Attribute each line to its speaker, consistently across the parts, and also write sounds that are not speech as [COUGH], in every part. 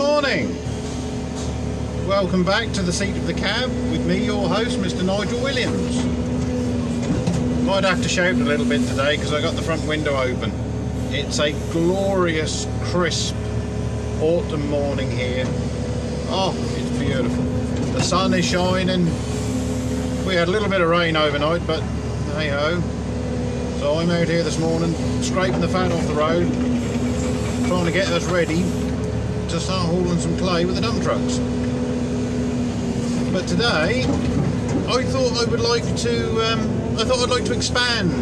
Speaker 1: morning. Welcome back to the seat of the cab with me, your host, Mr. Nigel Williams. Might have to shout a little bit today because I got the front window open. It's a glorious, crisp autumn morning here. Oh, it's beautiful. The sun is shining. We had a little bit of rain overnight, but hey ho. So I'm out here this morning, scraping the fat off the road, trying to get us ready to start hauling some clay with the dump trucks. But today, I thought I would like to. Um, I thought I'd like to expand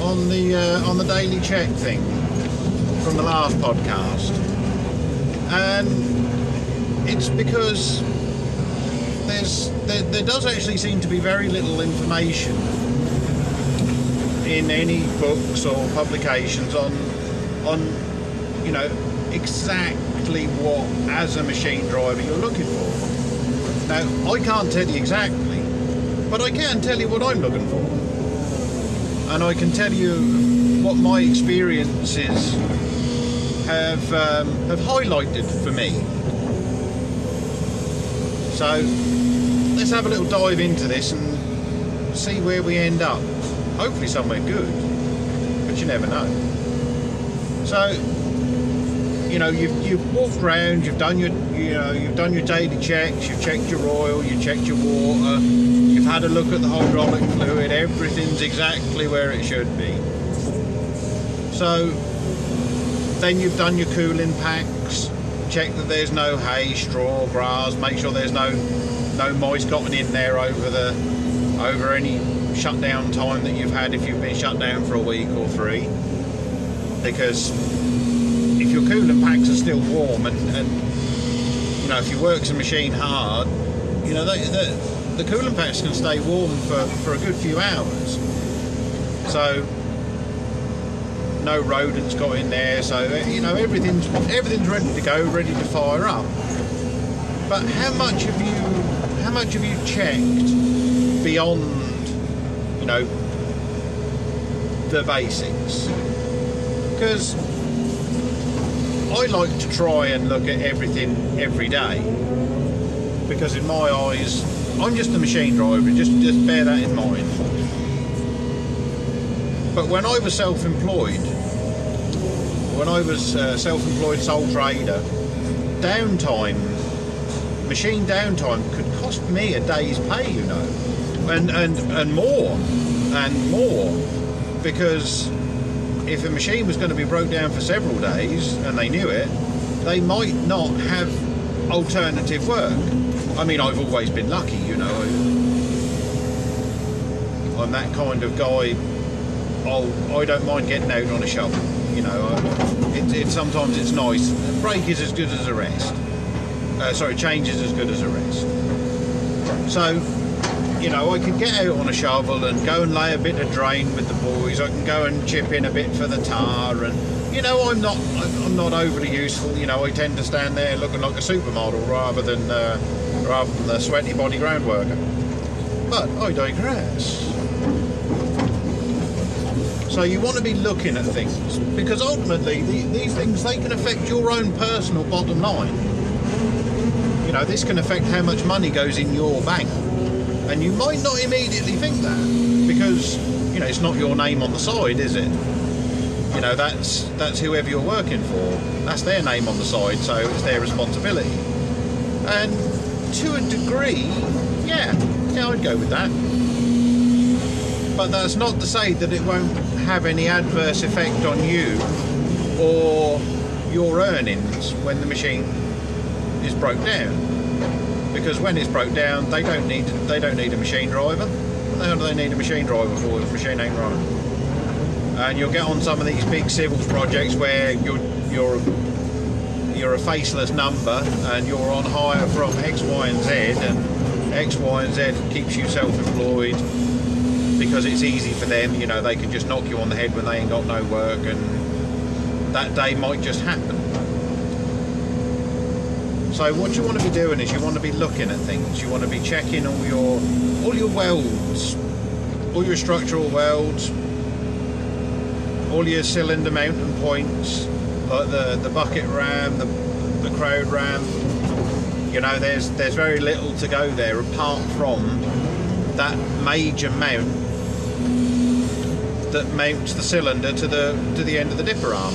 Speaker 1: on the uh, on the daily check thing from the last podcast, and it's because there's there, there does actually seem to be very little information in any books or publications on on you know exactly what as a machine driver you're looking for. Now I can't tell you exactly, but I can tell you what I'm looking for, and I can tell you what my experiences have um, have highlighted for me. So let's have a little dive into this and see where we end up. Hopefully somewhere good, but you never know. So, you know, you've, you've walked around, you've done your, you know, you've done your daily checks, you've checked your oil, you've checked your water, you've had a look at the hydraulic fluid, everything's exactly where it should be. So, then you've done your cooling packs, check that there's no hay, straw, grass, make sure there's no no mice gotten in there over the over any shutdown time that you've had if you've been shut down for a week or three. Because coolant packs are still warm and, and you know if you work the machine hard, you know they, the the coolant packs can stay warm for, for a good few hours. So no rodents got in there, so you know everything's everything's ready to go, ready to fire up. But how much have you how much have you checked beyond you know the basics? Because I like to try and look at everything every day. Because in my eyes, I'm just a machine driver. Just just bear that in mind. But when I was self-employed, when I was uh, self-employed sole trader, downtime, machine downtime could cost me a day's pay, you know, and and and more, and more, because if a machine was going to be broke down for several days and they knew it, they might not have alternative work. I mean, I've always been lucky, you know. I'm that kind of guy. I'll, I don't mind getting out on a shovel. You know, it, it, sometimes it's nice. Break is as good as a rest. Uh, sorry, change is as good as a rest. So, you know, I can get out on a shovel and go and lay a bit of drain with the boys. I can go and chip in a bit for the tar, and you know, I'm not, I'm not overly useful. You know, I tend to stand there looking like a supermodel rather than, uh, rather than the sweaty body ground worker. But I digress. So you want to be looking at things because ultimately the, these things they can affect your own personal bottom line. You know, this can affect how much money goes in your bank, and you might not immediately think that because you know it's not your name on the side, is it? You know, that's that's whoever you're working for. That's their name on the side, so it's their responsibility. And to a degree, yeah, yeah, I'd go with that. But that's not to say that it won't have any adverse effect on you or your earnings when the machine is broke down. Because when it's broke down, they don't need they don't need a machine driver. What do they need a machine driver for if the machine ain't running? And you'll get on some of these big civils projects where you're you're you're a faceless number and you're on hire from X, Y, and Z, and X, Y, and Z keeps you self-employed because it's easy for them. You know, they can just knock you on the head when they ain't got no work, and that day might just happen. So what you want to be doing is you want to be looking at things. You want to be checking all your all your welds, all your structural welds, all your cylinder mounting points, like the the bucket ram, the, the crowd ram. You know, there's there's very little to go there apart from that major mount that mounts the cylinder to the to the end of the dipper arm,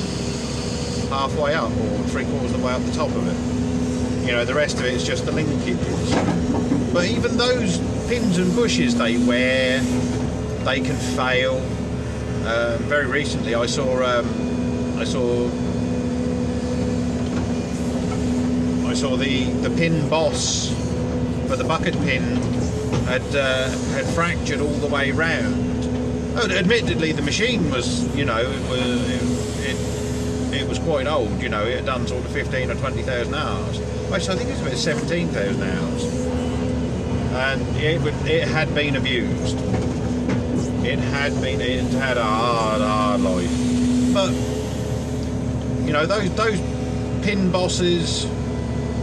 Speaker 1: halfway up or three quarters of the way up the top of it. You know, the rest of it is just the linkages. But even those pins and bushes they wear, they can fail. Um, very recently, I saw um, I saw I saw the the pin boss for the bucket pin had uh, had fractured all the way round. Oh, admittedly, the machine was you know it was it, it, was quite old. You know, it had done sort of fifteen or twenty thousand hours. Actually, I think it was about seventeen thousand hours, and it would, it had been abused. It had been it had a hard hard life, but you know those those pin bosses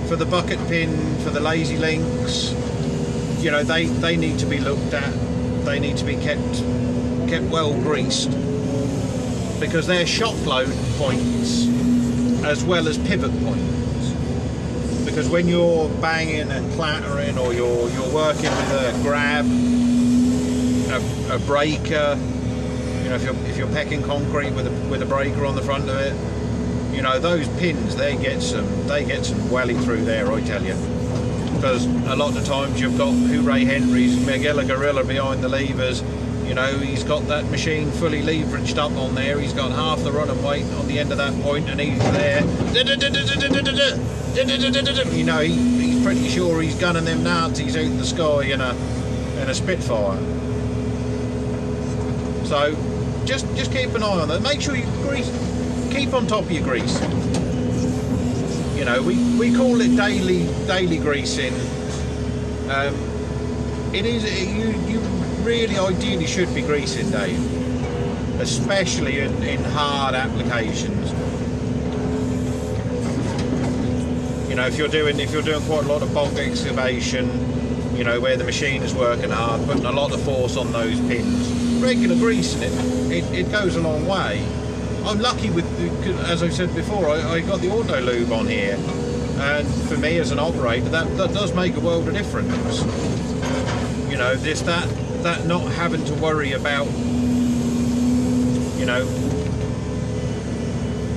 Speaker 1: for the bucket pin, for the lazy links, you know, they, they need to be looked at. They need to be kept kept well greased because they're shock load points as well as pivot points. Because when you're banging and clattering or you're you're working with a grab, a, a breaker, you know, if you're if you're pecking concrete with a with a breaker on the front of it, you know those pins they get some they get some welly through there I tell you because a lot of times you've got Hooray Henry's Miguel Gorilla behind the levers you know he's got that machine fully leveraged up on there he's got half the running weight on the end of that point and he's there you know he, he's pretty sure he's gunning them Nazis out in the sky in a in a Spitfire so just just keep an eye on that make sure you grease keep on top of your grease. You know, we, we call it daily daily greasing. Um, it is you you really ideally should be greasing daily, especially in, in hard applications. You know, if you're doing if you're doing quite a lot of bulk excavation, you know where the machine is working hard, putting a lot of force on those pins, regular greasing it, it, it goes a long way. I'm lucky with, as I said before, I, I, got the auto lube on here, and for me as an operator, that, that does make a world of difference. You know, this that that not having to worry about, you know,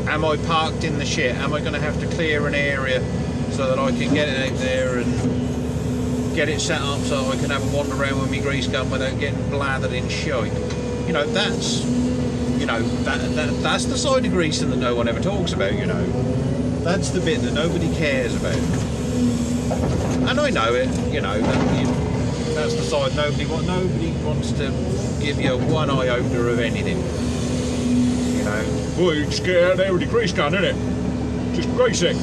Speaker 1: am I parked in the shit? Am I going to have to clear an area so that I can get it out there and get it set up so I can have a wander around with my grease gun without getting blathered in shite? You know, that's you know, that, that, that's the side of greasing that no one ever talks about, you know. That's the bit that nobody cares about. And I know it, you know, that, you know, that's the side nobody what nobody wants to give you a one eye opener of anything. You know.
Speaker 2: Well, you just get out there with your grease gun, innit? Just grease it.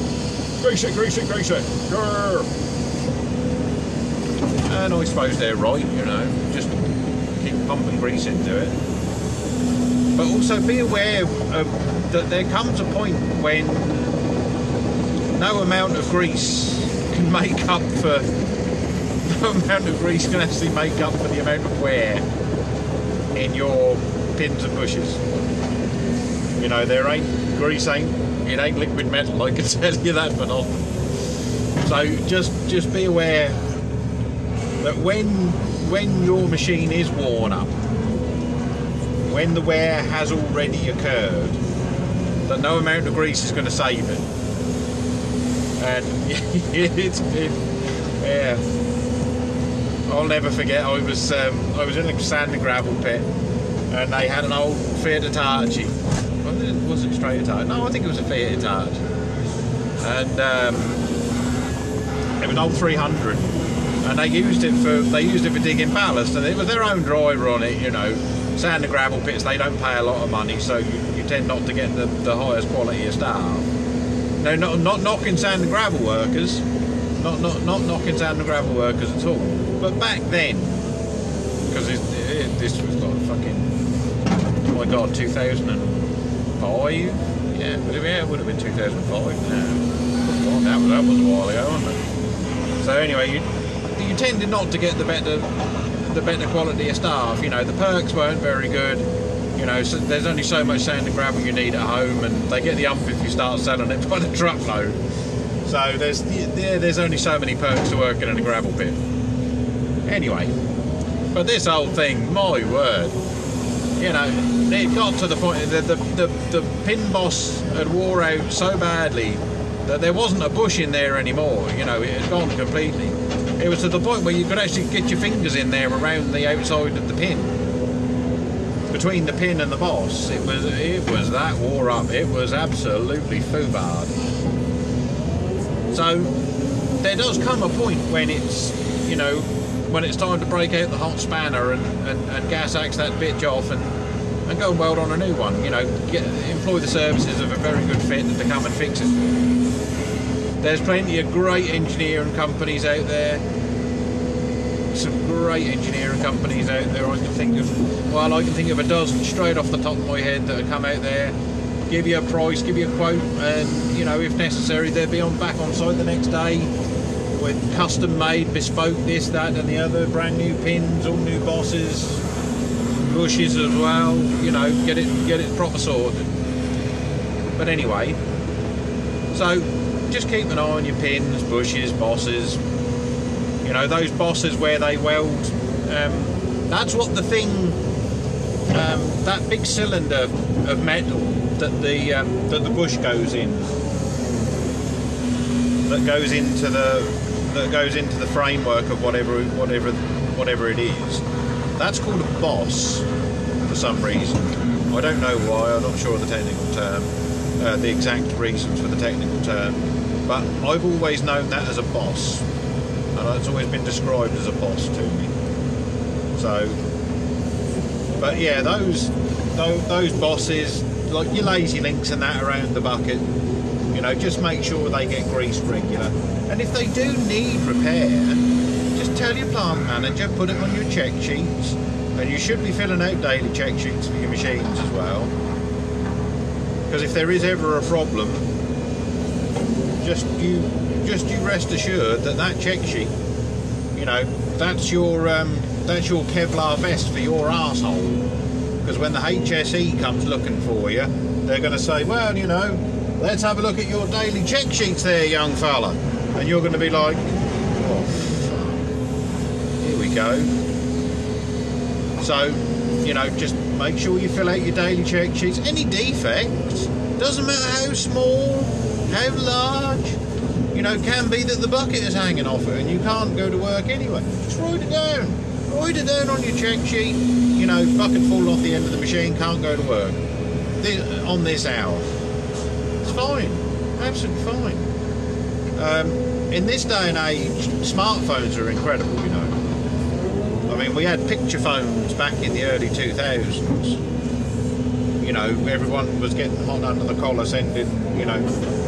Speaker 2: Grease it, grease it, grease it. Grrr.
Speaker 1: And I suppose they're right, you know. Just keep pumping grease into it but also be aware of, that there comes a point when no amount of grease can [LAUGHS] make up for no amount of grease can actually make up for the amount of wear in your pins and bushes. You know, there ain't grease ain't it ain't liquid metal, I can [LAUGHS] tell you that for not. So just just be aware that when when your machine is worn up when the wear has already occurred, that no amount of grease is going to save it. And [LAUGHS] it's, it, yeah, I'll never forget. I was um, I was in a sand and gravel pit, and they had an old Fiat Hitachi. Was it straight Hitachi? No, I think it was a Fiat Hitachi. And um, it was an old 300, and they used it for they used it for digging ballast, and it was their own driver on it, you know sand and gravel pits, they don't pay a lot of money, so you, you tend not to get the, the highest quality of staff. No, not, not knocking sand and gravel workers, not, not, not knocking sand and gravel workers at all. But back then, because this was like fucking, oh my god, 2005? Yeah, but yeah, it would have been 2005 now. that, was, that was a while ago, wasn't it? So anyway, you, you tended not to get the better the better quality of staff. You know, the perks weren't very good. You know, so there's only so much sand and gravel you need at home, and they get the ump if you start selling it [LAUGHS] by the truckload. So there's there, there's only so many perks to working in a gravel pit. Anyway, but this old thing, my word, you know, it got to the point that the, the, the pin boss had wore out so badly that there wasn't a bush in there anymore. You know, it had gone completely. It was to the point where you could actually get your fingers in there around the outside of the pin. Between the pin and the boss, it was it was that wore up. It was absolutely foobard. So there does come a point when it's you know when it's time to break out the hot spanner and, and, and gas axe that bitch off and, and go and weld on a new one. You know, get, employ the services of a very good fit to come and fix it. There's plenty of great engineering companies out there. Some great engineering companies out there. I can think of, well, I can think of a dozen straight off the top of my head that have come out there, give you a price, give you a quote, and you know, if necessary, they'll be on back on site the next day with custom made, bespoke this, that, and the other, brand new pins, all new bosses, bushes as well. You know, get it get it proper sorted. But anyway, so just keep an eye on your pins, bushes, bosses. You know, those bosses where they weld. Um, that's what the thing, um, that big cylinder of metal that the um, that the bush goes in, that goes into the that goes into the framework of whatever whatever whatever it is. That's called a boss for some reason. I don't know why. I'm not sure of the technical term, uh, the exact reasons for the technical term, but I've always known that as a boss, and it's always been described as a boss to me. So, but yeah, those those, those bosses, like your lazy links and that around the bucket, you know, just make sure they get greased regular. And if they do need repair, just tell your plant manager, put it on your check sheets, and you should be filling out daily check sheets for your machines as well. Because if there is ever a problem, just you just you rest assured that that check sheet, you know, that's your um, that's your Kevlar vest for your asshole. Because when the HSE comes looking for you, they're going to say, well, you know, let's have a look at your daily check sheets there, young fella and you're going to be like, oh, here we go. So, you know, just make sure you fill out your daily check sheets. Any defects, doesn't matter how small, how large, you know, can be that the bucket is hanging off it and you can't go to work anyway. Just write it down. Write it down on your check sheet. You know, fucking fall off the end of the machine, can't go to work this, on this hour. It's fine. Absolutely fine. Um, in this day and age, smartphones are incredible, you know. I mean, we had picture phones back in the early 2000s. You know, everyone was getting hot under the collar, sending, you know,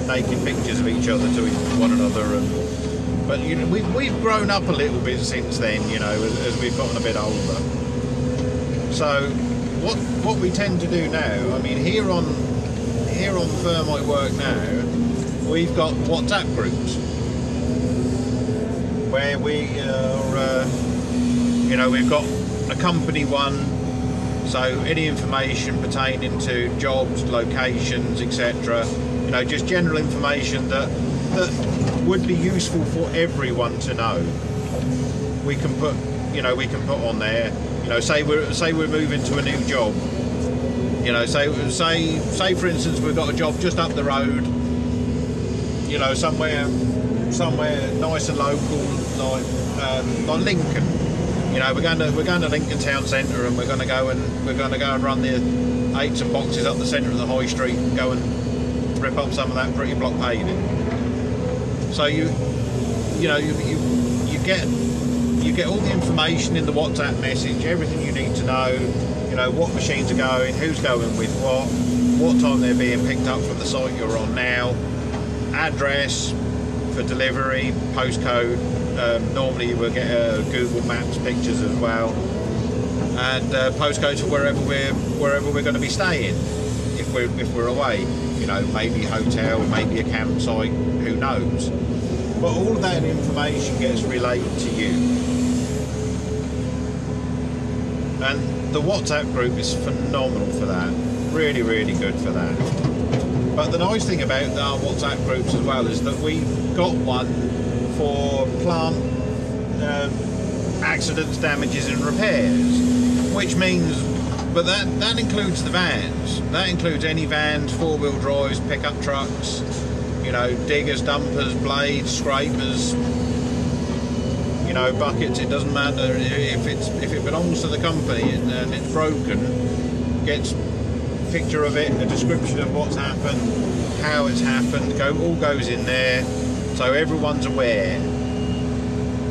Speaker 1: naked pictures of each other to one another. And, but, you know, we, we've grown up a little bit since then, you know, as, as we've gotten a bit older. So, what what we tend to do now, I mean, here on here on the firm I work now, we've got WhatsApp groups where we are, uh, you know, we've got a company one, so any information pertaining to jobs, locations, etc. You know, just general information that that would be useful for everyone to know. We can put, you know, we can put on there. You know, say we're say we're moving to a new job. You know, say say say for instance we've got a job just up the road you know, somewhere somewhere nice and local, like um, like Lincoln. You know, we're going to we're going to Lincoln Town Centre, and we're going to go and we're going to go and run the eights and boxes up the centre of the high street and go and rip up some of that pretty block paving. So you you know you, you you get you get all the information in the WhatsApp message, everything you need to know. You know what machines are going, who's going with what, what time they're being picked up from the site you're on now address for delivery, postcode. Um, normally we'll get uh, Google Maps pictures as well, and uh, postcodes for wherever we're wherever we're going to be staying if we're if we're away. You know, maybe hotel, maybe a campsite, who knows? But all of that information gets relayed to you. And the WhatsApp group is phenomenal for that. Really, really good for that. But the nice thing about our WhatsApp groups as well is that we've got one for plant um, accidents, damages, and repairs, which means, but that that includes the vans. That includes any vans, four wheel drives, pickup trucks, you know, diggers, dumpers, blades, scrapers, you know, buckets. It doesn't matter if it's if it belongs to the company and it's broken, gets picture of it, a description of what's happened, how it's happened, go all goes in there, so everyone's aware.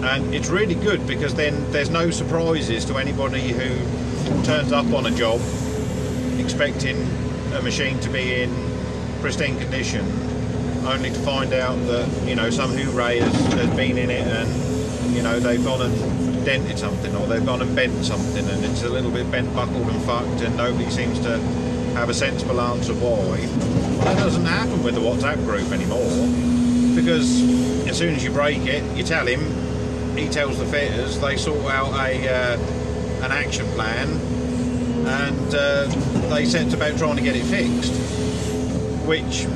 Speaker 1: And it's really good because then there's no surprises to anybody who turns up on a job expecting a machine to be in pristine condition, only to find out that you know some hooray has, has been in it and you know they've gone and dented something or they've gone and bent something and it's a little bit bent, buckled and fucked and nobody seems to have a sensible answer why. That doesn't happen with the WhatsApp group anymore because as soon as you break it, you tell him, he tells the fitters, they sort out a uh, an action plan, and uh, they set about trying to get it fixed, which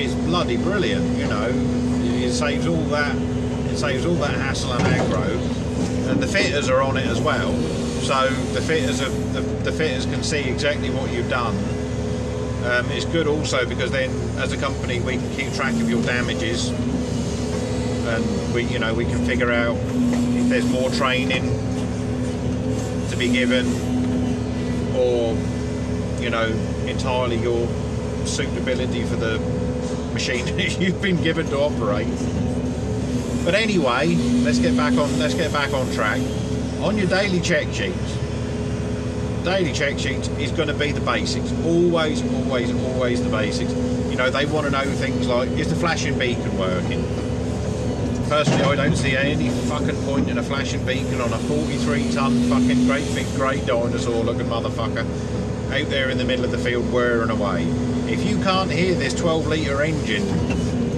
Speaker 1: is bloody brilliant. You know, it saves all that it saves all that hassle and aggro, and the fitters are on it as well so the fitters the, the fitters can see exactly what you've done. Um, it's good also because then, as a company, we can keep track of your damages, and we, you know, we can figure out if there's more training to be given, or you know, entirely your suitability for the machine [LAUGHS] you've been given to operate. But anyway, let's get back on. Let's get back on track on your daily check sheets, daily check sheets is going to be the basics. Always, always, always the basics. You know, they want to know things like, is the flashing beacon working? Personally, I don't see any fucking point in a flashing beacon on a 43 ton fucking great big grey dinosaur looking motherfucker out there in the middle of the field whirring away. If you can't hear this 12 litre engine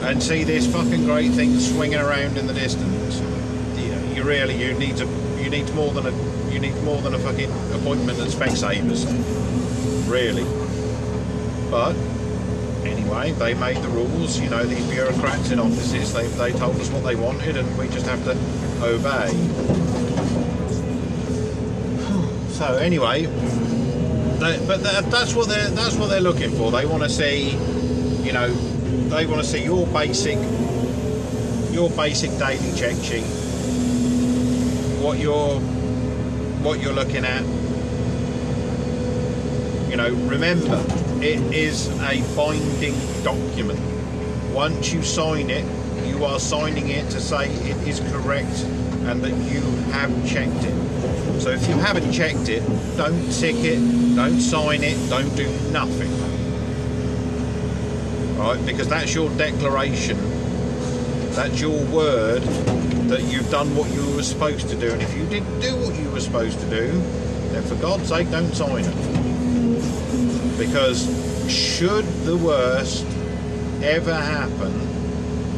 Speaker 1: and see this fucking great thing swinging around in the distance, you really you need to you need more than a you need more than a fucking appointment at Specsavers, really. But anyway, they made the rules. You know, these bureaucrats in offices, they they told us what they wanted, and we just have to obey. [SIGHS] So anyway, they, but that's what they're that's what they're looking for. They want to see, you know, they want to see your basic your basic daily check sheet what you're what you're looking at. You know, remember, it is a binding document. Once you sign it, you are signing it to say it is correct and that you have checked it. So if you haven't checked it, don't tick it, don't sign it, don't do nothing. Right? Because that's your declaration. That's your word that you've done what you were supposed to do. And if you didn't do what you were supposed to do, then for God's sake, don't sign it. Because should the worst ever happen,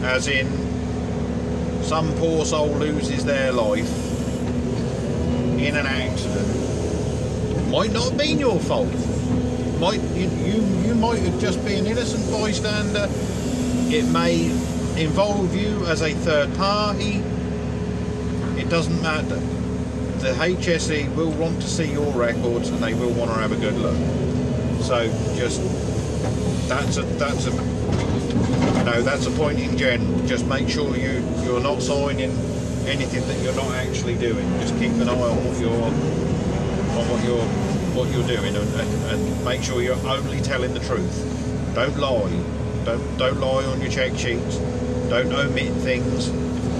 Speaker 1: as in some poor soul loses their life in an accident, might not have been your fault. Might you, you you might have just been an innocent bystander. It may involve you as a third party doesn't matter. The HSE will want to see your records and they will want to have a good look. So just that's a that's a know that's a point in general. Just make sure you you're not signing anything that you're not actually doing. Just keep an eye on what you're on what you're what you're doing and, and, and make sure you're only telling the truth. Don't lie. Don't don't lie on your check sheets. Don't omit things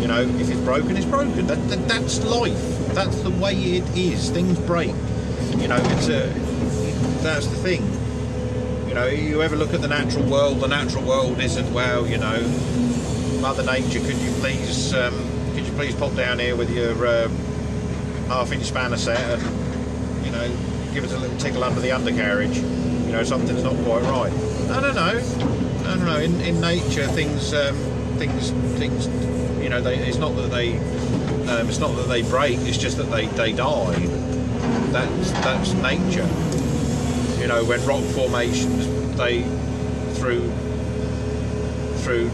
Speaker 1: you know, if it's broken, it's broken. That, that, that's life. That's the way it is. Things break. You know, it's a. That's the thing. You know, you ever look at the natural world? The natural world isn't well. You know, Mother Nature. Could you please, um, could you please pop down here with your uh, half-inch spanner set and you know, give us a little tickle under the undercarriage? You know, something's not quite right. I don't know. I don't know. In, in nature, things, um, things, things you know, they, it's not that they um, it's not that they break. It's just that they, they die. That's that's nature. You know, when rock formations they through through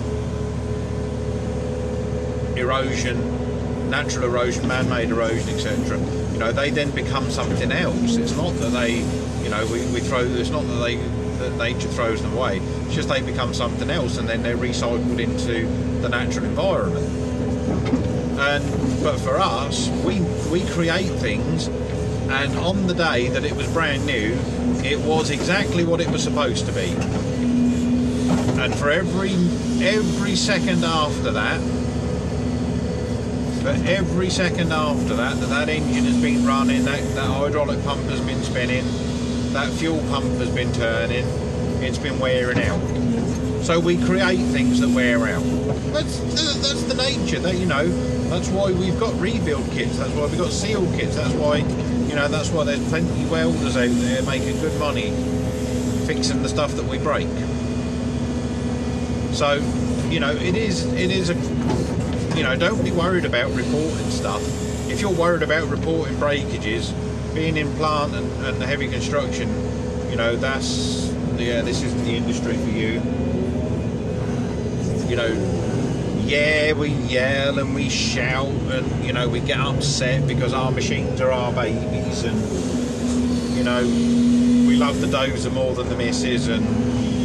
Speaker 1: erosion, natural erosion, man-made erosion, etc. You know, they then become something else. It's not that they, you know, we, we throw. It's not that they that nature throws them away. It's just they become something else, and then they're recycled into the natural environment. And but for us, we we create things, and on the day that it was brand new, it was exactly what it was supposed to be. And for every every second after that, for every second after that, that that engine has been running, that, that hydraulic pump has been spinning, that fuel pump has been turning, it's been wearing out. So we create things that wear out. That's uh, that's the nature. That you know, that's why we've got rebuild kits. That's why we've got seal kits. That's why you know that's why there's plenty of welders out there making good money fixing the stuff that we break. So you know, it is it is a you know, don't be worried about reporting stuff. If you're worried about reporting breakages, being in plant and, and heavy construction, you know, that's yeah, uh, this is the industry for you. You know, yeah, we yell and we shout and you know we get upset because our machines are our babies and you know we love the dozer more than the missus and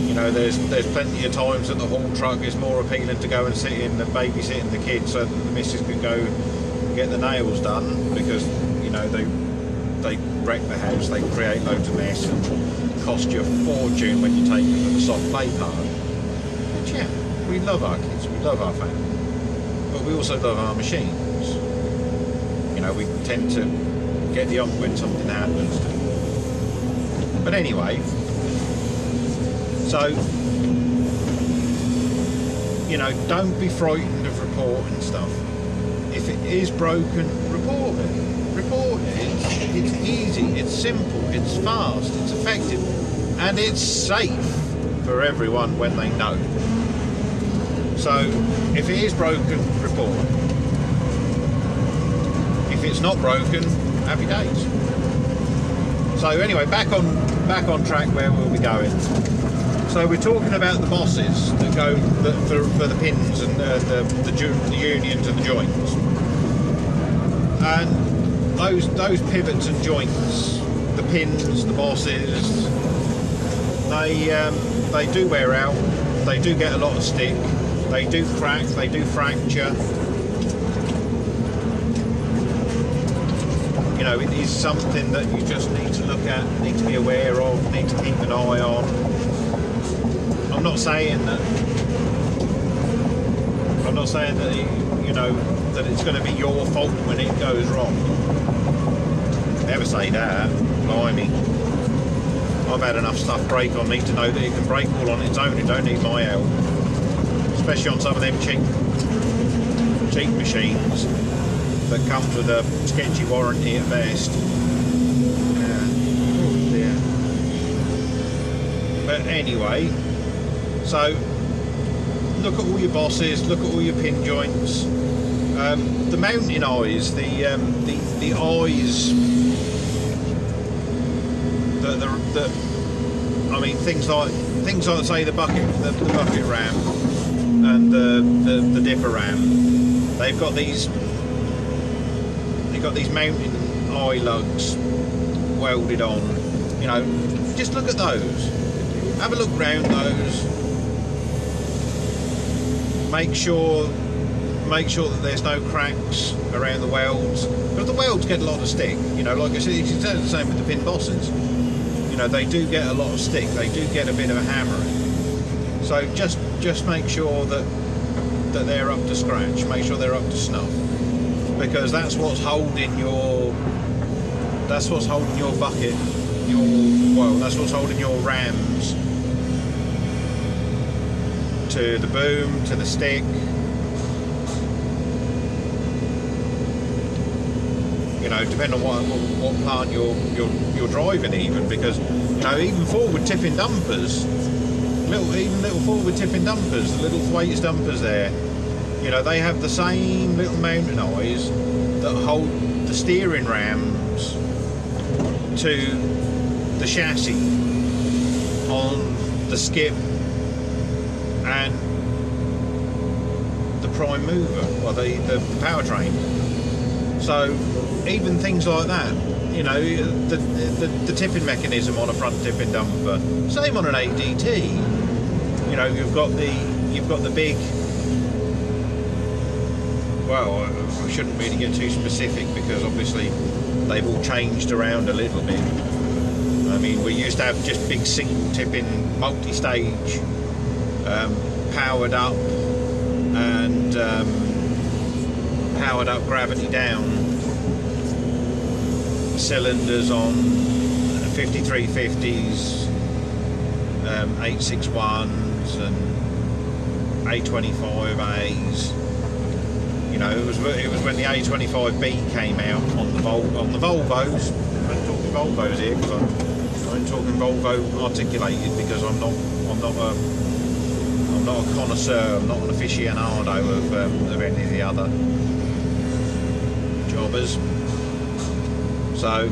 Speaker 1: you know there's there's plenty of times that the haul truck is more appealing to go and sit in than babysitting the kids so that the missus can go get the nails done because you know they they wreck the house, they create loads of mess and cost you a fortune when you take them to the soft play part. We love our kids, we love our family, but we also love our machines. You know, we tend to get the ump when something happens. But anyway, so you know, don't be frightened of reporting stuff. If it is broken, report it report it. It's, it's easy, it's simple, it's fast, it's effective, and it's safe for everyone when they know. So if it is broken, report. If it's not broken, happy days. So anyway, back on back on track where we'll be going. So we're talking about the bosses that go the, for, for the pins and uh, the, the, the unions and the joints. And those those pivots and joints, the pins, the bosses, they um, they do wear out. They do get a lot of stick. They do crack. They do fracture. You know, it is something that you just need to look at, need to be aware of, need to keep an eye on. I'm not saying that. I'm not saying that you know that it's going to be your fault when it goes wrong. Never say that. Blimey. I've had enough stuff break on me to know that it can break all on its own. It don't need my help. Especially on some of them cheap, cheap machines that comes with a sketchy warranty at best. Yeah. But anyway, so look at all your bosses, look at all your pin joints. Um, the mounting eyes, the, um, the the eyes, the, the, the I mean things like things like say the bucket the, the bucket ram and the, the the dipper ram. They've got these they've got these mounting eye lugs welded on. You know, just look at those. Have a look round those make sure make sure that there's no cracks around the welds because the welds get a lot of stick you know like I said it's exactly the same with the pin bosses you know they do get a lot of stick they do get a bit of a hammering so just just make sure that that they're up to scratch make sure they're up to snuff because that's what's holding your that's what's holding your bucket your well that's what's holding your rams to the boom, to the stick. You know, depending on what, what, what plant you're, you're you're driving, even because you know even forward tipping dumpers, little even little forward tipping dumpers, the little Thwaites dumpers there. You know, they have the same little mounting eyes that hold the steering rams to the chassis on the skip and the prime mover, or the, the powertrain. So even things like that, you know, the, the, the tipping mechanism on a front tipping dumper, same on an ADT. You know, you've got the you've got the big. Well, I shouldn't really get too specific because obviously they've all changed around a little bit. I mean, we used to have just big single tipping multi-stage um, powered up and um, powered up gravity down cylinders on 5350s, um, 861s and A25As. You know, it was it was when the A25B came out on the Vol on the Volvos. I'm talking Volvos here because I'm, I'm talking Volvo articulated because I'm not I'm not a I'm not a connoisseur. I'm not an aficionado of, um, of any of the other jobbers. So,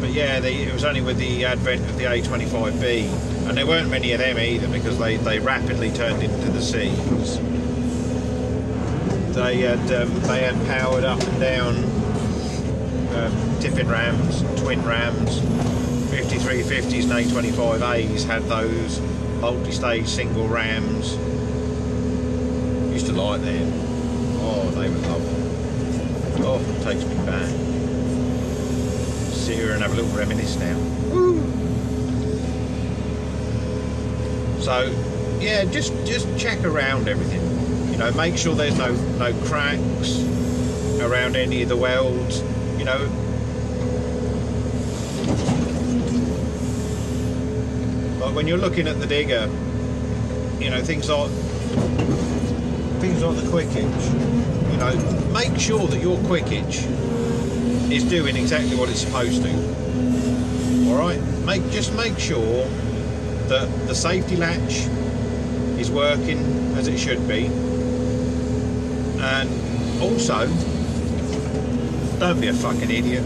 Speaker 1: but yeah, the, it was only with the advent of the A25B, and there weren't many of them either because they, they rapidly turned into the Cs. They had um, they had powered up and down um, tipping rams, twin rams, 5350s and A25As had those multi-stage single rams. Used to like them. Oh, they were lovely. Oh, takes me back. Sit here and have a little reminisce now. Woo. So, yeah, just just check around everything. You know, make sure there's no no cracks around any of the welds. You know, But when you're looking at the digger, you know, things like things like the quick hitch, you know, make sure that your quick hitch is doing exactly what it's supposed to. Alright? Make just make sure that the safety latch is working as it should be. And also don't be a fucking idiot.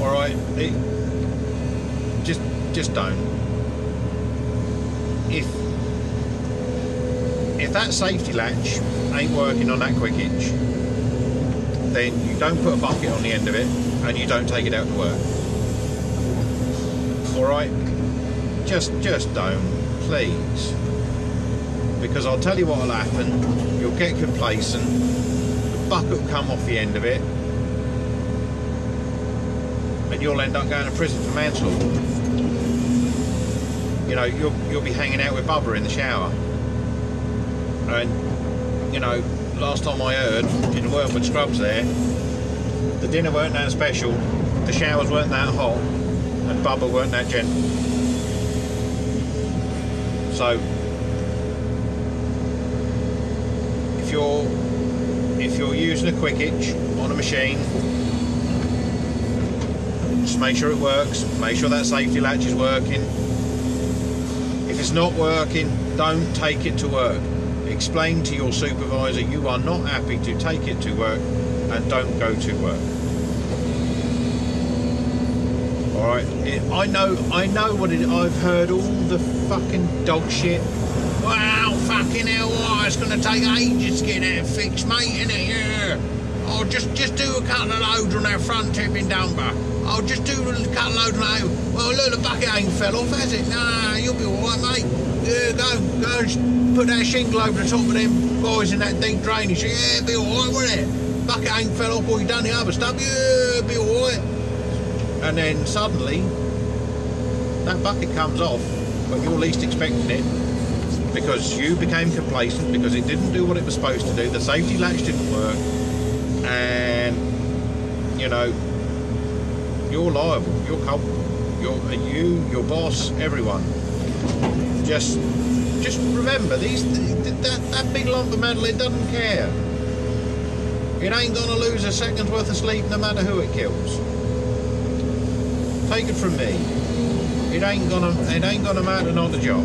Speaker 1: Alright? Just just don't. If if that safety latch ain't working on that quick hitch, then you don't put a bucket on the end of it and you don't take it out to work. Alright? Just just don't, please. Because I'll tell you what'll happen, you'll get complacent, the bucket will come off the end of it, and you'll end up going to prison for manslaughter you know, you'll you'll be hanging out with Bubba in the shower. And you know, last time I heard in Wormwood Scrubs there, the dinner weren't that special, the showers weren't that hot, and Bubba weren't that gentle. So if you're if you're using a quick itch on a machine, just make sure it works, make sure that safety latch is working, If it's not working, don't take it to work. Explain to your supervisor you are not happy to take it to work and don't go to work. Alright, I know I know what it I've heard all the fucking dog shit. Wow, fucking hell, oh, it's gonna take ages to get that fixed, mate, innit? Yeah. Oh, just just do a couple of loads on that front tipping dumper. I'll just do a couple of loads now. Well, look, the bucket ain't fell off, has it? Nah, you'll be alright, mate. Yeah, go, go put that shingle over the top of them guys in that deep drainage. Yeah, be alright, won't it? Bucket ain't fell off or you done the other stuff. Yeah, be alright. And then suddenly, that bucket comes off, but you're least expecting it because you became complacent because it didn't do what it was supposed to do. The safety latch didn't work, and you know you're liable. You're culpable. You're you, your boss, everyone. Just, just remember these. That that big lump of metal, it doesn't care. It ain't gonna lose a second's worth of sleep no matter who it kills. Take it from me. It ain't gonna. It ain't gonna matter on the job.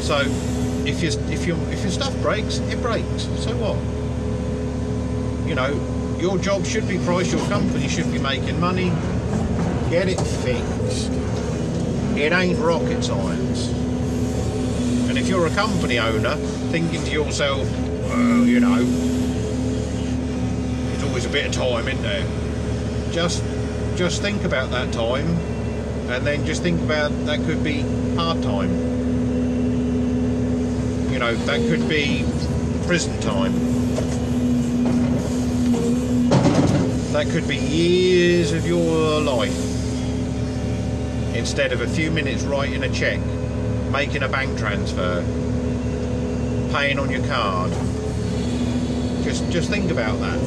Speaker 1: So, if you if your if your stuff breaks, it breaks. So what? You know, your job should be priced, your company should be making money. Get it fixed. It ain't rocket science. And if you're a company owner thinking to yourself, well, you know, there's always a bit of time in there. Just just think about that time and then just think about that could be hard time. You know, that could be prison time. That could be years of your life instead of a few minutes writing a check, making a bank transfer, paying on your card. Just just think about that.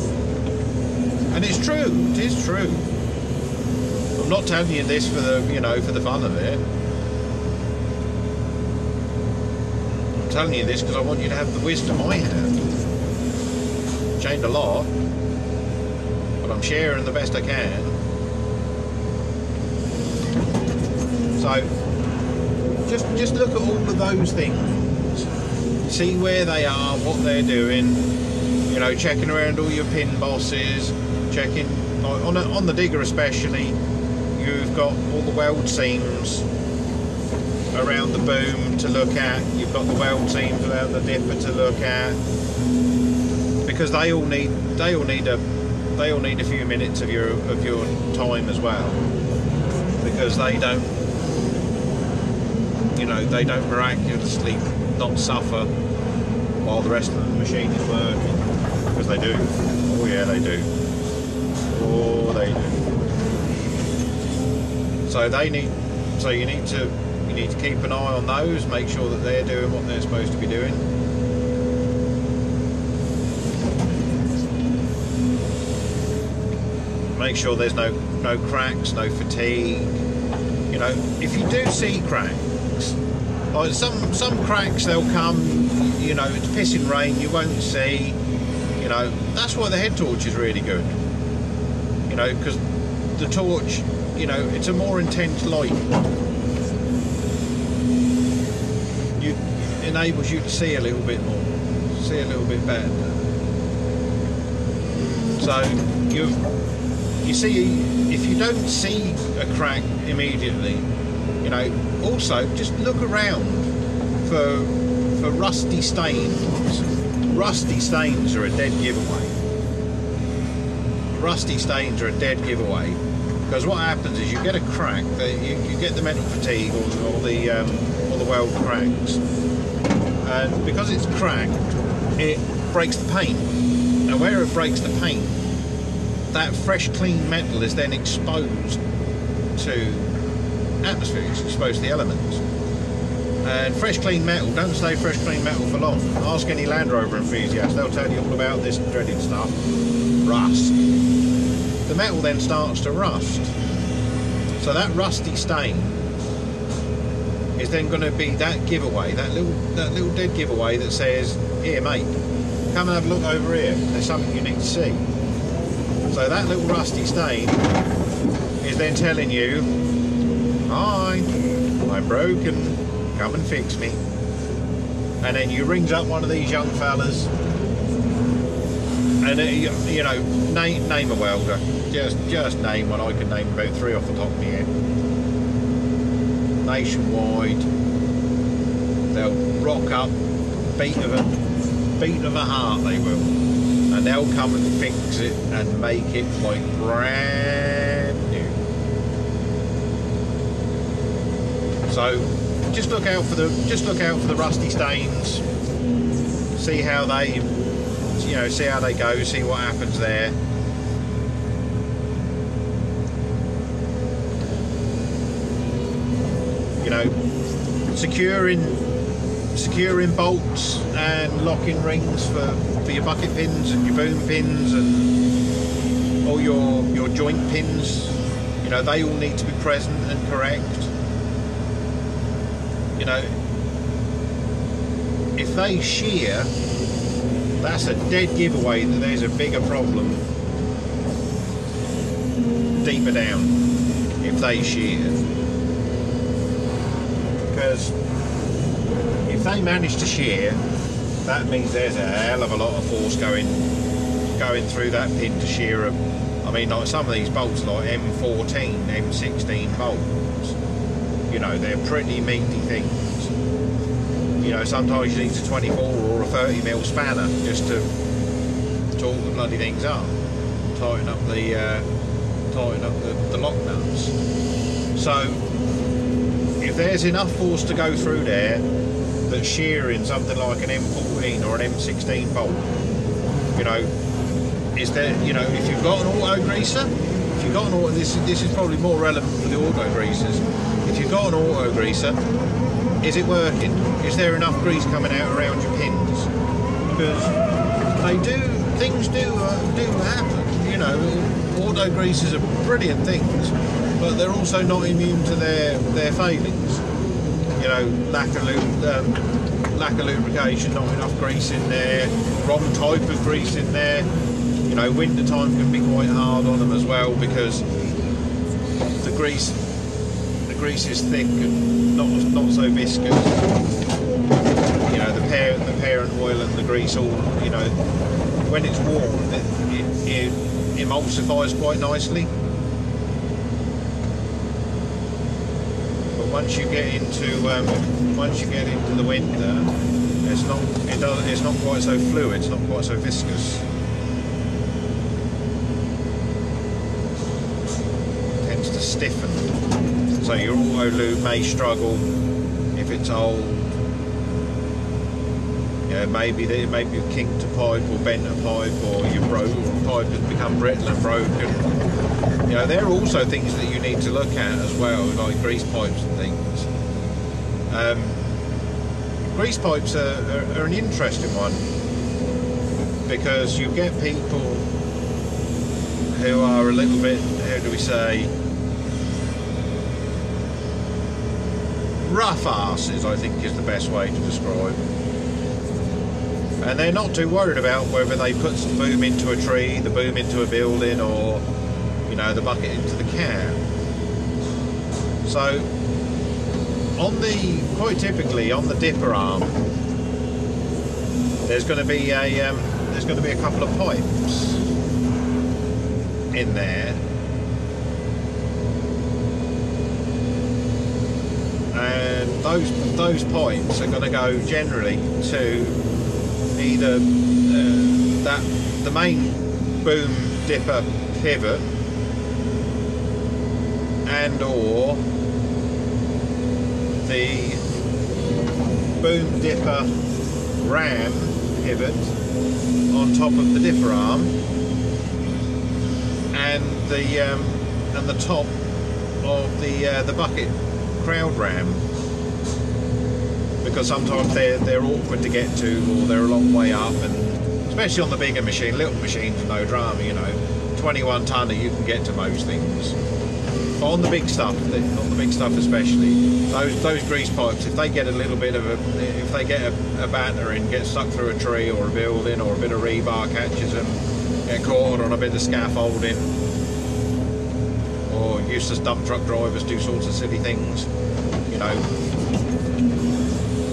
Speaker 1: And it's true, it is true. I'm not telling you this for the you know, for the fun of it. I'm telling you this because I want you to have the wisdom I have. Changed a lot, but I'm sharing the best I can. So just just look at all of those things. See where they are, what they're doing. You know, checking around all your pin bosses, checking on a, on the digger especially. You've got all the weld seams around the boom to look at. You've got the weld seams around the dipper to look at because they all need they all need a they all need a few minutes of your of your time as well because they don't you know, they don't miraculously not suffer while the rest of the machine is working. Because they do. Oh yeah, they do. Oh, they do. So they need, so you need to, you need to keep an eye on those, make sure that they're doing what they're supposed to be doing. Make sure there's no, no cracks, no fatigue. You know, if you do see cracks, like some some cracks they'll come, you know, it's pissing rain, you won't see. You know, that's why the head torch is really good. You know, because the torch, you know, it's a more intense light. You enables you to see a little bit more, see a little bit better. So you you see if you don't see a crack immediately, you know, also just look around for for rusty stains. Rusty stains are a dead giveaway. Rusty stains are a dead giveaway because what happens is you get a crack, you, you get the metal fatigue or, or the um, or the weld cracks, and because it's cracked, it breaks the paint. Now where it breaks the paint, that fresh clean metal is then exposed to atmosphere, it's exposed to the elements. And fresh clean metal, don't stay fresh clean metal for long. Ask any Land Rover enthusiast, they'll tell you all about this dreaded stuff. Rust. The metal then starts to rust. So that rusty stain is then going to be that giveaway, that little that little dead giveaway that says, here mate, come and have a look over here. There's something you need to see. So that little rusty stain is then telling you Hi, I'm broken. Come and fix me. And then you rings up one of these young fellas, and you know, name name a welder. Just just name one. I can name about three off the top of my head. Nationwide, they'll rock up, beat of a beat of a heart. They will, and they'll come and fix it and make it like brand new. So just look out for the just look out for the rusty stains. See how they you know see how they go. See what happens there. You know, securing securing bolts and locking rings for for your bucket pins and your boom pins and all your your joint pins. You know, they all need to be present and correct you know, if they shear, that's a dead giveaway that there's a bigger problem deeper down if they shear. Because if they manage to shear, that means there's a hell of a lot of force going going through that pin to shear them. I mean, like some of these bolts, like M14, M16 bolts, you know, they're pretty meaty things. You know, sometimes you need a 24 or a 30 mil spanner just to torque the bloody things up, tighten up the uh, tighten up the, the lock nuts. So, if there's enough force to go through there that's shearing something like an M14 or an M16 bolt, you know, is there, you know, if you've got an auto greaser, if you've got an auto, this, this is probably more relevant for the auto greasers. If you've got an auto greaser, is it working? Is there enough grease coming out around your pins? Because they do, things do uh, do happen. You know, auto greasers are brilliant things, but they're also not immune to their their failings. You know, lack of um, lack of lubrication, not enough grease in there, wrong type of grease in there. You know, winter time can be quite hard on them as well because the grease the grease is thick and not not so viscous. The parent oil and the grease all you know when it's warm it, it, it emulsifies quite nicely. But once you get into um, once you get into the winter, it's not it does it's not quite so fluid, it's not quite so viscous. It tends to stiffen. So your auto lube may struggle if it's old. Know, maybe they maybe you've kinked a pipe or bent a pipe or your broke pipe has become brittle and broken. You know, there are also things that you need to look at as well, like grease pipes and things. Um, grease pipes are, are, are an interesting one because you get people who are a little bit, how do we say, rough asses, I think is the best way to describe. And they're not too worried about whether they put some boom into a tree, the boom into a building, or you know the bucket into the cab. So on the quite typically on the dipper arm, there's going to be a um, there's going to be a couple of pipes in there and those those pipes are going to go generally to either uh, that the main boom dipper pivot and or the boom dipper ram pivot on top of the dipper arm and the um, and the top of the uh, the bucket crowd ram because sometimes they're they're awkward to get to or they're a long way up and especially on the bigger machine little machines no drama you know. 21 tonner you can get to most things. But on the big stuff on the big stuff especially those those grease pipes if they get a little bit of a if they get a, a batter and get stuck through a tree or a building or a bit of rebar catches them get caught on a bit of scaffolding. Or useless dump truck drivers do sorts of silly things you know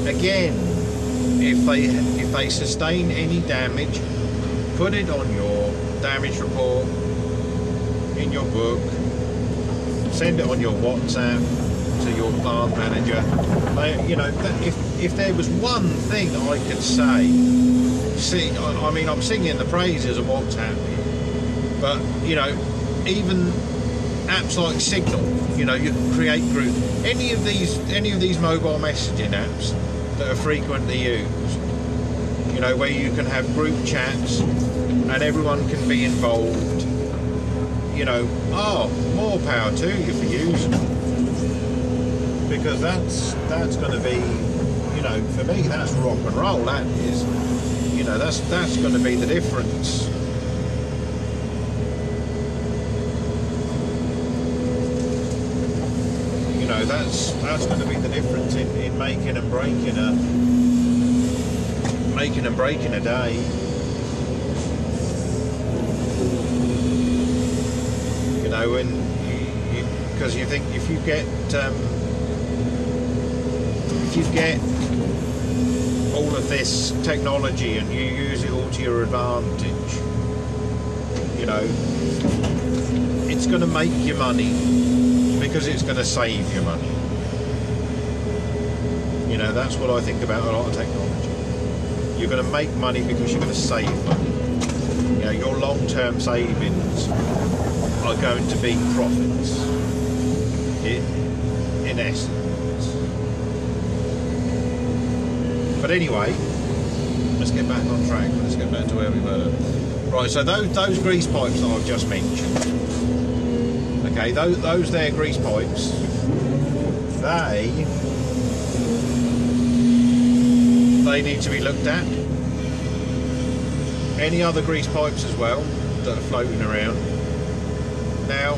Speaker 1: again if they if they sustain any damage put it on your damage report in your book send it on your whatsapp to your plant manager they, you know if if there was one thing i could say see I, I mean i'm singing the praises of WhatsApp, but you know even apps like Signal, you know, you can create group. Any of these, any of these mobile messaging apps that are frequently used, you know, where you can have group chats and everyone can be involved. You know, oh, more power to you for using them because that's that's going to be, you know, for me that's rock and roll. That is, you know, that's that's going to be the difference. Know that's that's going to be the difference in, in making and breaking a making and breaking a day. You know, and because you, you, you, think if you get um, if you get all of this technology and you use it all to your advantage, you know, it's going to make you money because it's going to save you money. You know, that's what I think about a lot of technology. You're going to make money because you're going to save money. You know, your long-term savings are going to be profits. In, in essence. But anyway, let's get back on track. Let's get back to where we were. Right, so those, those grease pipes that I've just mentioned, okay, those, those there grease pipes, they they need to be looked at. Any other grease pipes as well that are floating around. Now,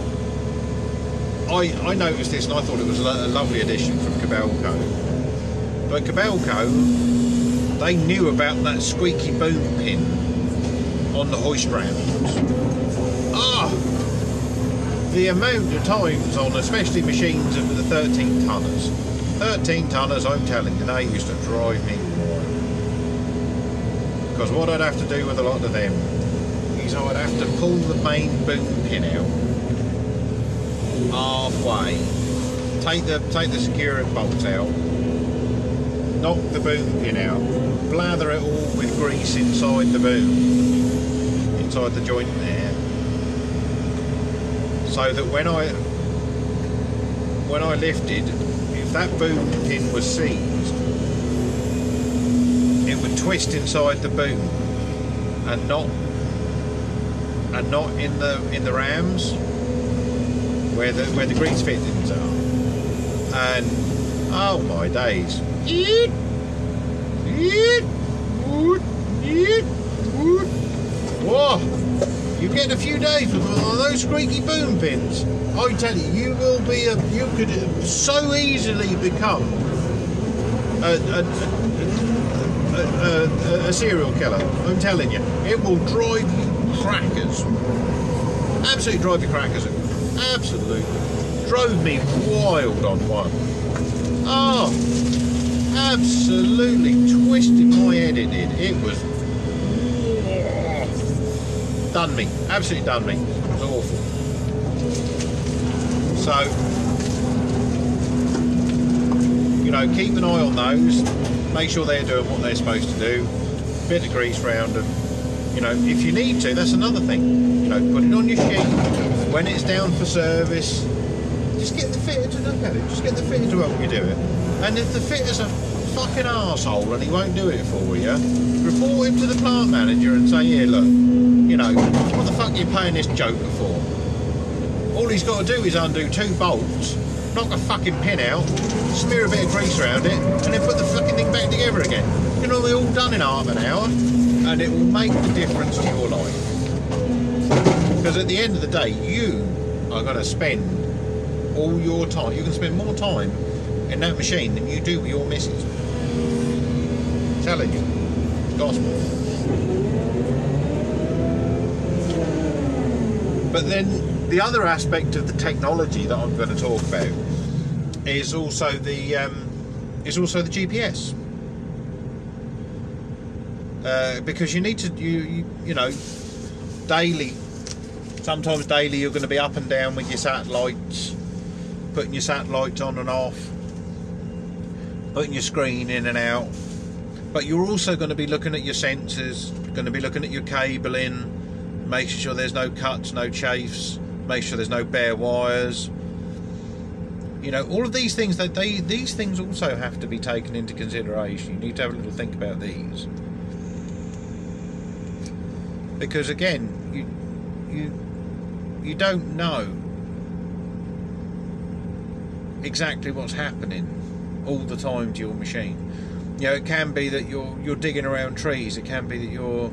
Speaker 1: I, I noticed this and I thought it was a lovely addition from Kobelco. But Kobelco, they knew about that squeaky boom pin on the hoist rounds. Ah! The amount of times on, especially machines of the 13 tonners, 13 tonners, I'm telling you, they used to drive me wild. Because what I'd have to do with a lot of them is I'd have to pull the main boom pin out halfway, take the take the securing bolts out, knock the boom pin out, blather it all with grease inside the boom, inside the joint there, so that when I when I lifted, if that boom pin was seized, it would twist inside the boom and not and not in the in the rams where the where the grease fittings are. And oh my days. Whoa! You get a few days with one of those squeaky boom pins. I tell you, you will be a you could so easily become a, a, a, a, serial killer. I'm telling you, it will drive you crackers. Absolutely drive you crackers. Absolutely. Drove me wild on one. Oh, absolutely twisted my head it. It was done me. Absolutely done me. It was awful. So, you know, keep an eye on those. Make sure they're doing what they're supposed to do. Bit of grease round them. You know, if you need to, that's another thing. You know, put it on your sheet when it's down for service. Just get the fitter to look at it. Just get the fitter to help you do it. And if the fitter's a fucking arsehole and he won't do it for you, report him to the plant manager and say, here, look, you know, what the fuck are you paying this joker for? All he's got to do is undo two bolts, knock a fucking pin out, smear a bit of grease around it, and then put the fucking thing back together again. You know, they're all done in half an hour, and it will make the difference to your life. Because at the end of the day, you are going to spend all your time, you can spend more time in that machine than you do with your missus. Telling you, it's gospel. But then the other aspect of the technology that I'm going to talk about is also the um, is also the GPS. Uh, because you need to you, you you know daily sometimes daily you're going to be up and down with your satellites putting your satellites on and off putting your screen in and out but you're also going to be looking at your sensors going to be looking at your cabling making sure there's no cuts no chafes make sure there's no bare wires. You know all of these things that they these things also have to be taken into consideration. You need to have a little think about these. Because again you you you don't know exactly what's happening all the time to your machine you know it can be that you're you're digging around trees it can be that you're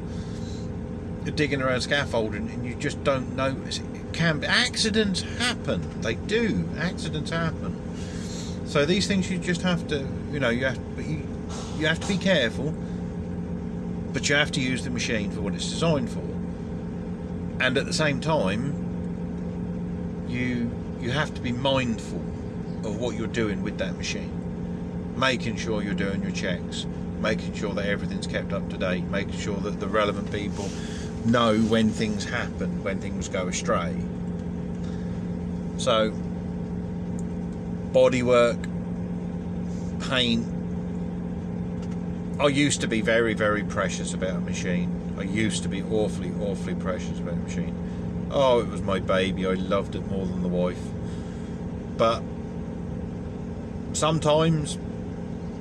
Speaker 1: digging around scaffolding and you just don't notice. It, can be accidents happen they do accidents happen. So these things you just have to you know you have you, you have to be careful but you have to use the machine for what it's designed for. And at the same time you you have to be mindful of what you're doing with that machine making sure you're doing your checks making sure that everything's kept up to date making sure that the relevant people know when things happen when things go astray So, bodywork, paint. I used to be very, very precious about a machine. I used to be awfully, awfully precious about a machine. Oh, it was my baby. I loved it more than the wife. But sometimes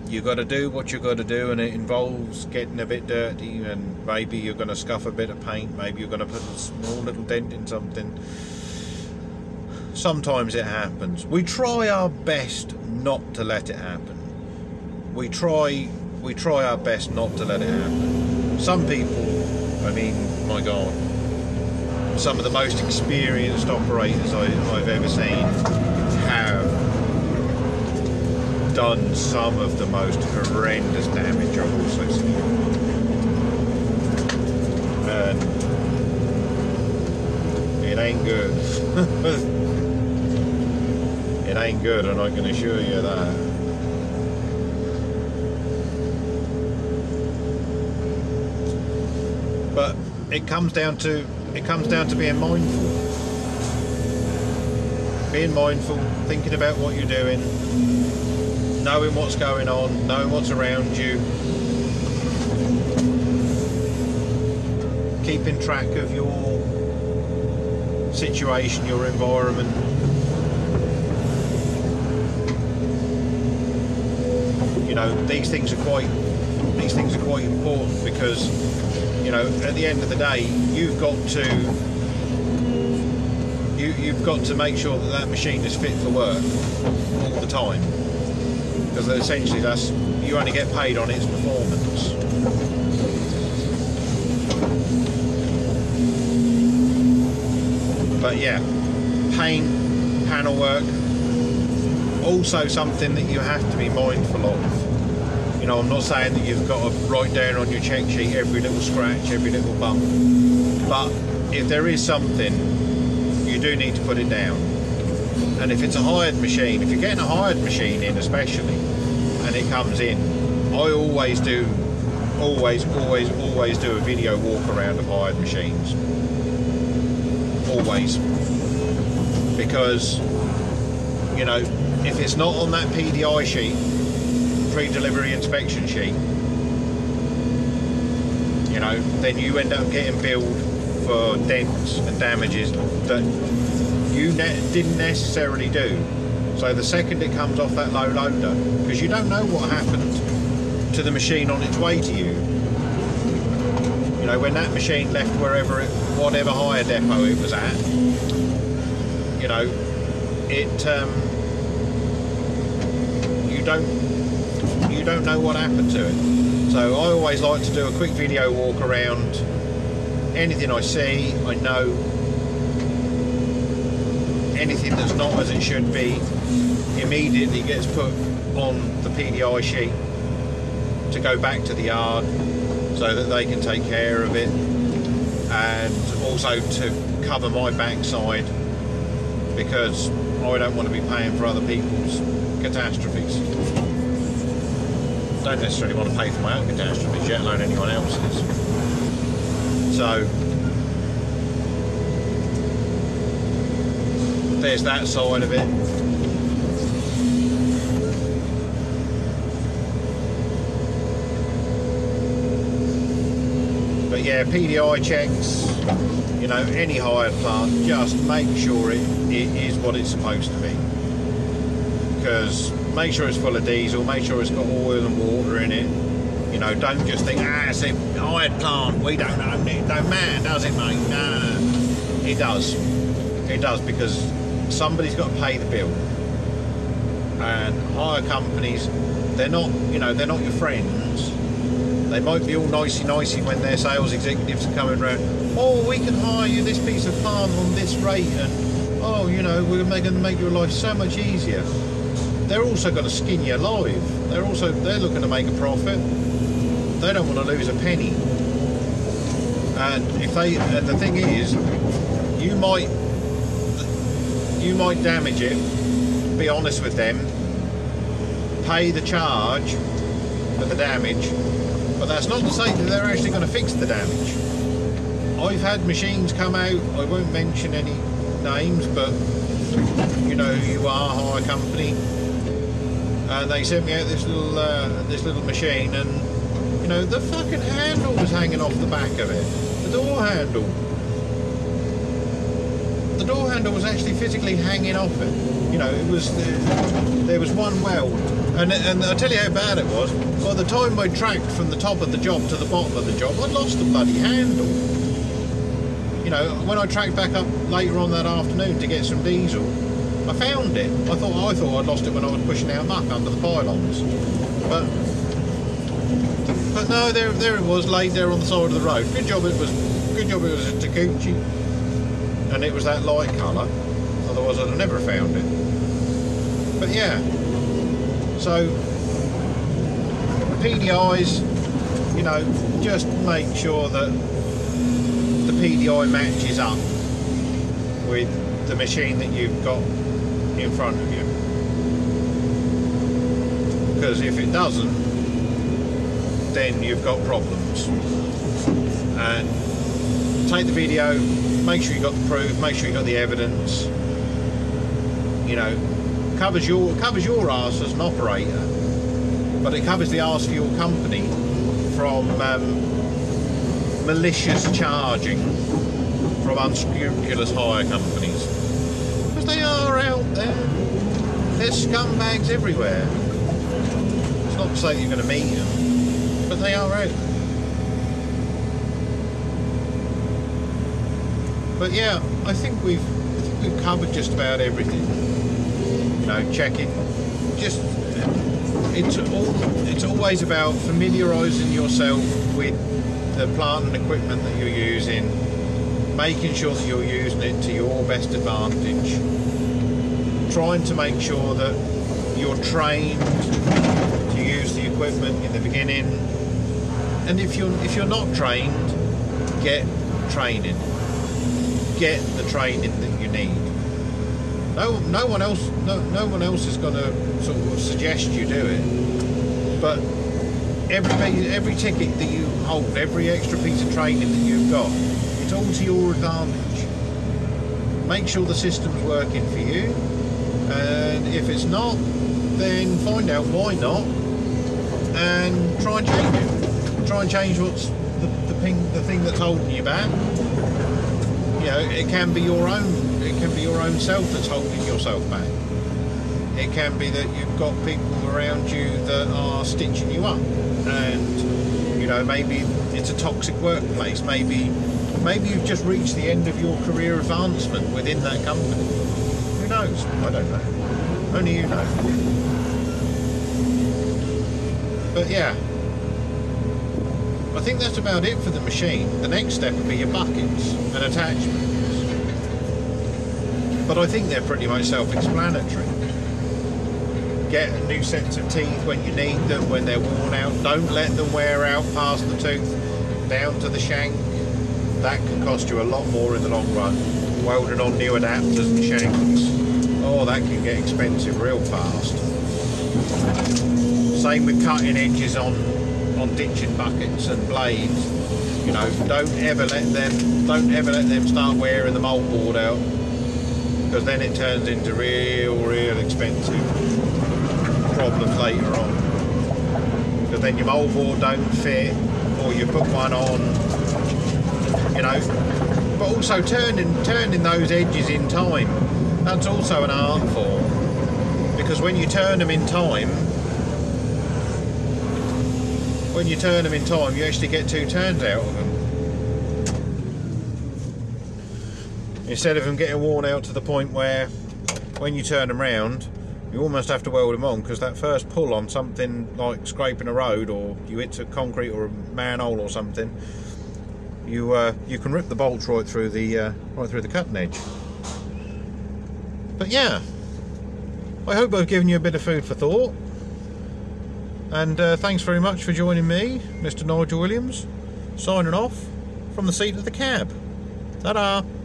Speaker 1: you got to do what you got to do, and it involves getting a bit dirty, and maybe you're going to scuff a bit of paint, maybe you're going to put a small little dent in something. Sometimes it happens. We try our best not to let it happen. We try, we try our best not to let it happen. Some people, I mean, my God, some of the most experienced operators I, I've ever seen have done some of the most horrendous damage I've also seen. And it ain't good. [LAUGHS] it ain't good, and I can assure you that. But it comes down to it comes down to being mindful. Being mindful, thinking about what you're doing, knowing what's going on, knowing what's around you, keeping track of your situation, your environment. You know, these things are quite these things are quite important because you know at the end of the day you've got to you, you've got to make sure that that machine is fit for work all the time because essentially that's you only get paid on its performance. But yeah paint panel work also something that you have to be mindful of. You know I'm not saying that you've got to write down on your check sheet every little scratch every little bump but if there is something you do need to put it down and if it's a hired machine if you're getting a hired machine in especially and it comes in I always do always always always do a video walk around of hired machines. Always. Because you know if it's not on that PDI sheet pre-delivery inspection sheet you know then you end up getting billed for dents and damages that you ne- didn't necessarily do. So the second it comes off that low loader because you don't know what happened to the machine on its way to you. You know when that machine left wherever it whatever hire depot it was at you know it um, you don't you don't know what happened to it. So I always like to do a quick video walk around. Anything I see I know anything that's not as it should be immediately gets put on the PDI sheet to go back to the yard so that they can take care of it and also to cover my backside because I don't want to be paying for other people's catastrophes. Don't necessarily want to pay for my own catastrophes, yet alone anyone else's. So there's that side of it. But yeah, PDI checks, you know, any hired plant, just make sure it, it is what it's supposed to be. Because make sure it's full of diesel, make sure it's got oil and water in it. You know, don't just think, ah, it's a hired plant, we don't own it. Man, does it, mate? No, no, no. It does. It does because somebody's got to pay the bill. And hire companies, they're not, you know, they're not your friends. They might be all nicey nicey when their sales executives are coming around. Oh, we can hire you this piece of farm on this rate, and oh, you know, we're going to make your life so much easier. They're also going to skin you alive. They're also they're looking to make a profit. They don't want to lose a penny. And if they, and the thing is, you might you might damage it. Be honest with them. Pay the charge for the damage, but that's not to say that they're actually going to fix the damage. I've had machines come out. I won't mention any names, but you know you are, hire company. And they sent me out this little uh, this little machine, and you know the fucking handle was hanging off the back of it, the door handle. The door handle was actually physically hanging off it. You know, it was there was one weld, and and I tell you how bad it was. By the time I tracked from the top of the job to the bottom of the job, I'd lost the bloody handle you know, when I tracked back up later on that afternoon to get some diesel, I found it. I thought I thought I'd lost it when I was pushing out muck under the pylons, but but no, there there it was, laid there on the side of the road. Good job it was. Good job it was a Takeuchi, and it was that light colour. Otherwise, I'd have never found it. But yeah, so PDIs, you know, just make sure that the PDI matches up with the machine that you've got in front of you. Because if it doesn't, then you've got problems. And take the video, make sure you got the proof, make sure you got the evidence. You know, covers your covers your ass as an operator, but it covers the ass for your company from um, malicious charging from unscrupulous hire companies. Because they are out there. There's scumbags everywhere. It's not to say you're going to meet them, but they are out there. But yeah, I think we've I think we've covered just about everything. You know, checking. Just it's all it's always about familiarising yourself with the plant and equipment that you're using, making sure that you're using it to your best advantage, trying to make sure that you're trained to use the equipment in the beginning, and if you're if you're not trained, get training, get the training that you need. No, no one else, no, no one else is going to sort of suggest you do it, but every every ticket that you hold, every extra piece of training that you've got, it's all to your advantage. Make sure the system's working for you, and if it's not, then find out why not, and try and change it. Try and change what's the the thing, the thing that's holding you back. Know, it can be your own. It can be your own self that's holding yourself back. It can be that you've got people around you that are stitching you up. And you know maybe it's a toxic workplace. Maybe maybe you've just reached the end of your career advancement within that company. Who knows? I don't know. Only you know. But yeah i think that's about it for the machine the next step would be your buckets and attachments but i think they're pretty much self-explanatory get a new sets of teeth when you need them, when they're worn out. Don't let them wear out past the tooth, down to the shank. That can cost you a lot more in the long run. Welding on new adapters and shanks. Oh, that can get expensive real fast. Same with cutting edges on, on ditching buckets and blades. You know, don't ever let them don't ever let them start wearing the moldboard out because then it turns into real, real expensive problems later on. Because then your moldboard don't fit, or you put one on, you know. But also turning turning those edges in time, that's also an art form. Because when you turn them in time, when you turn them in time, you actually get two turns out of them. Instead of them getting worn out to the point where when you turn them round, you almost have to weld them on because that first pull on something like scraping a road or you hit a concrete or a manhole or something you uh, you can rip the bolts right through the uh, right through the cutting edge but yeah I hope I've given you a bit of food for thought and uh, thanks very much for joining me Mr Nigel Williams signing off from the seat of the cab ta -da.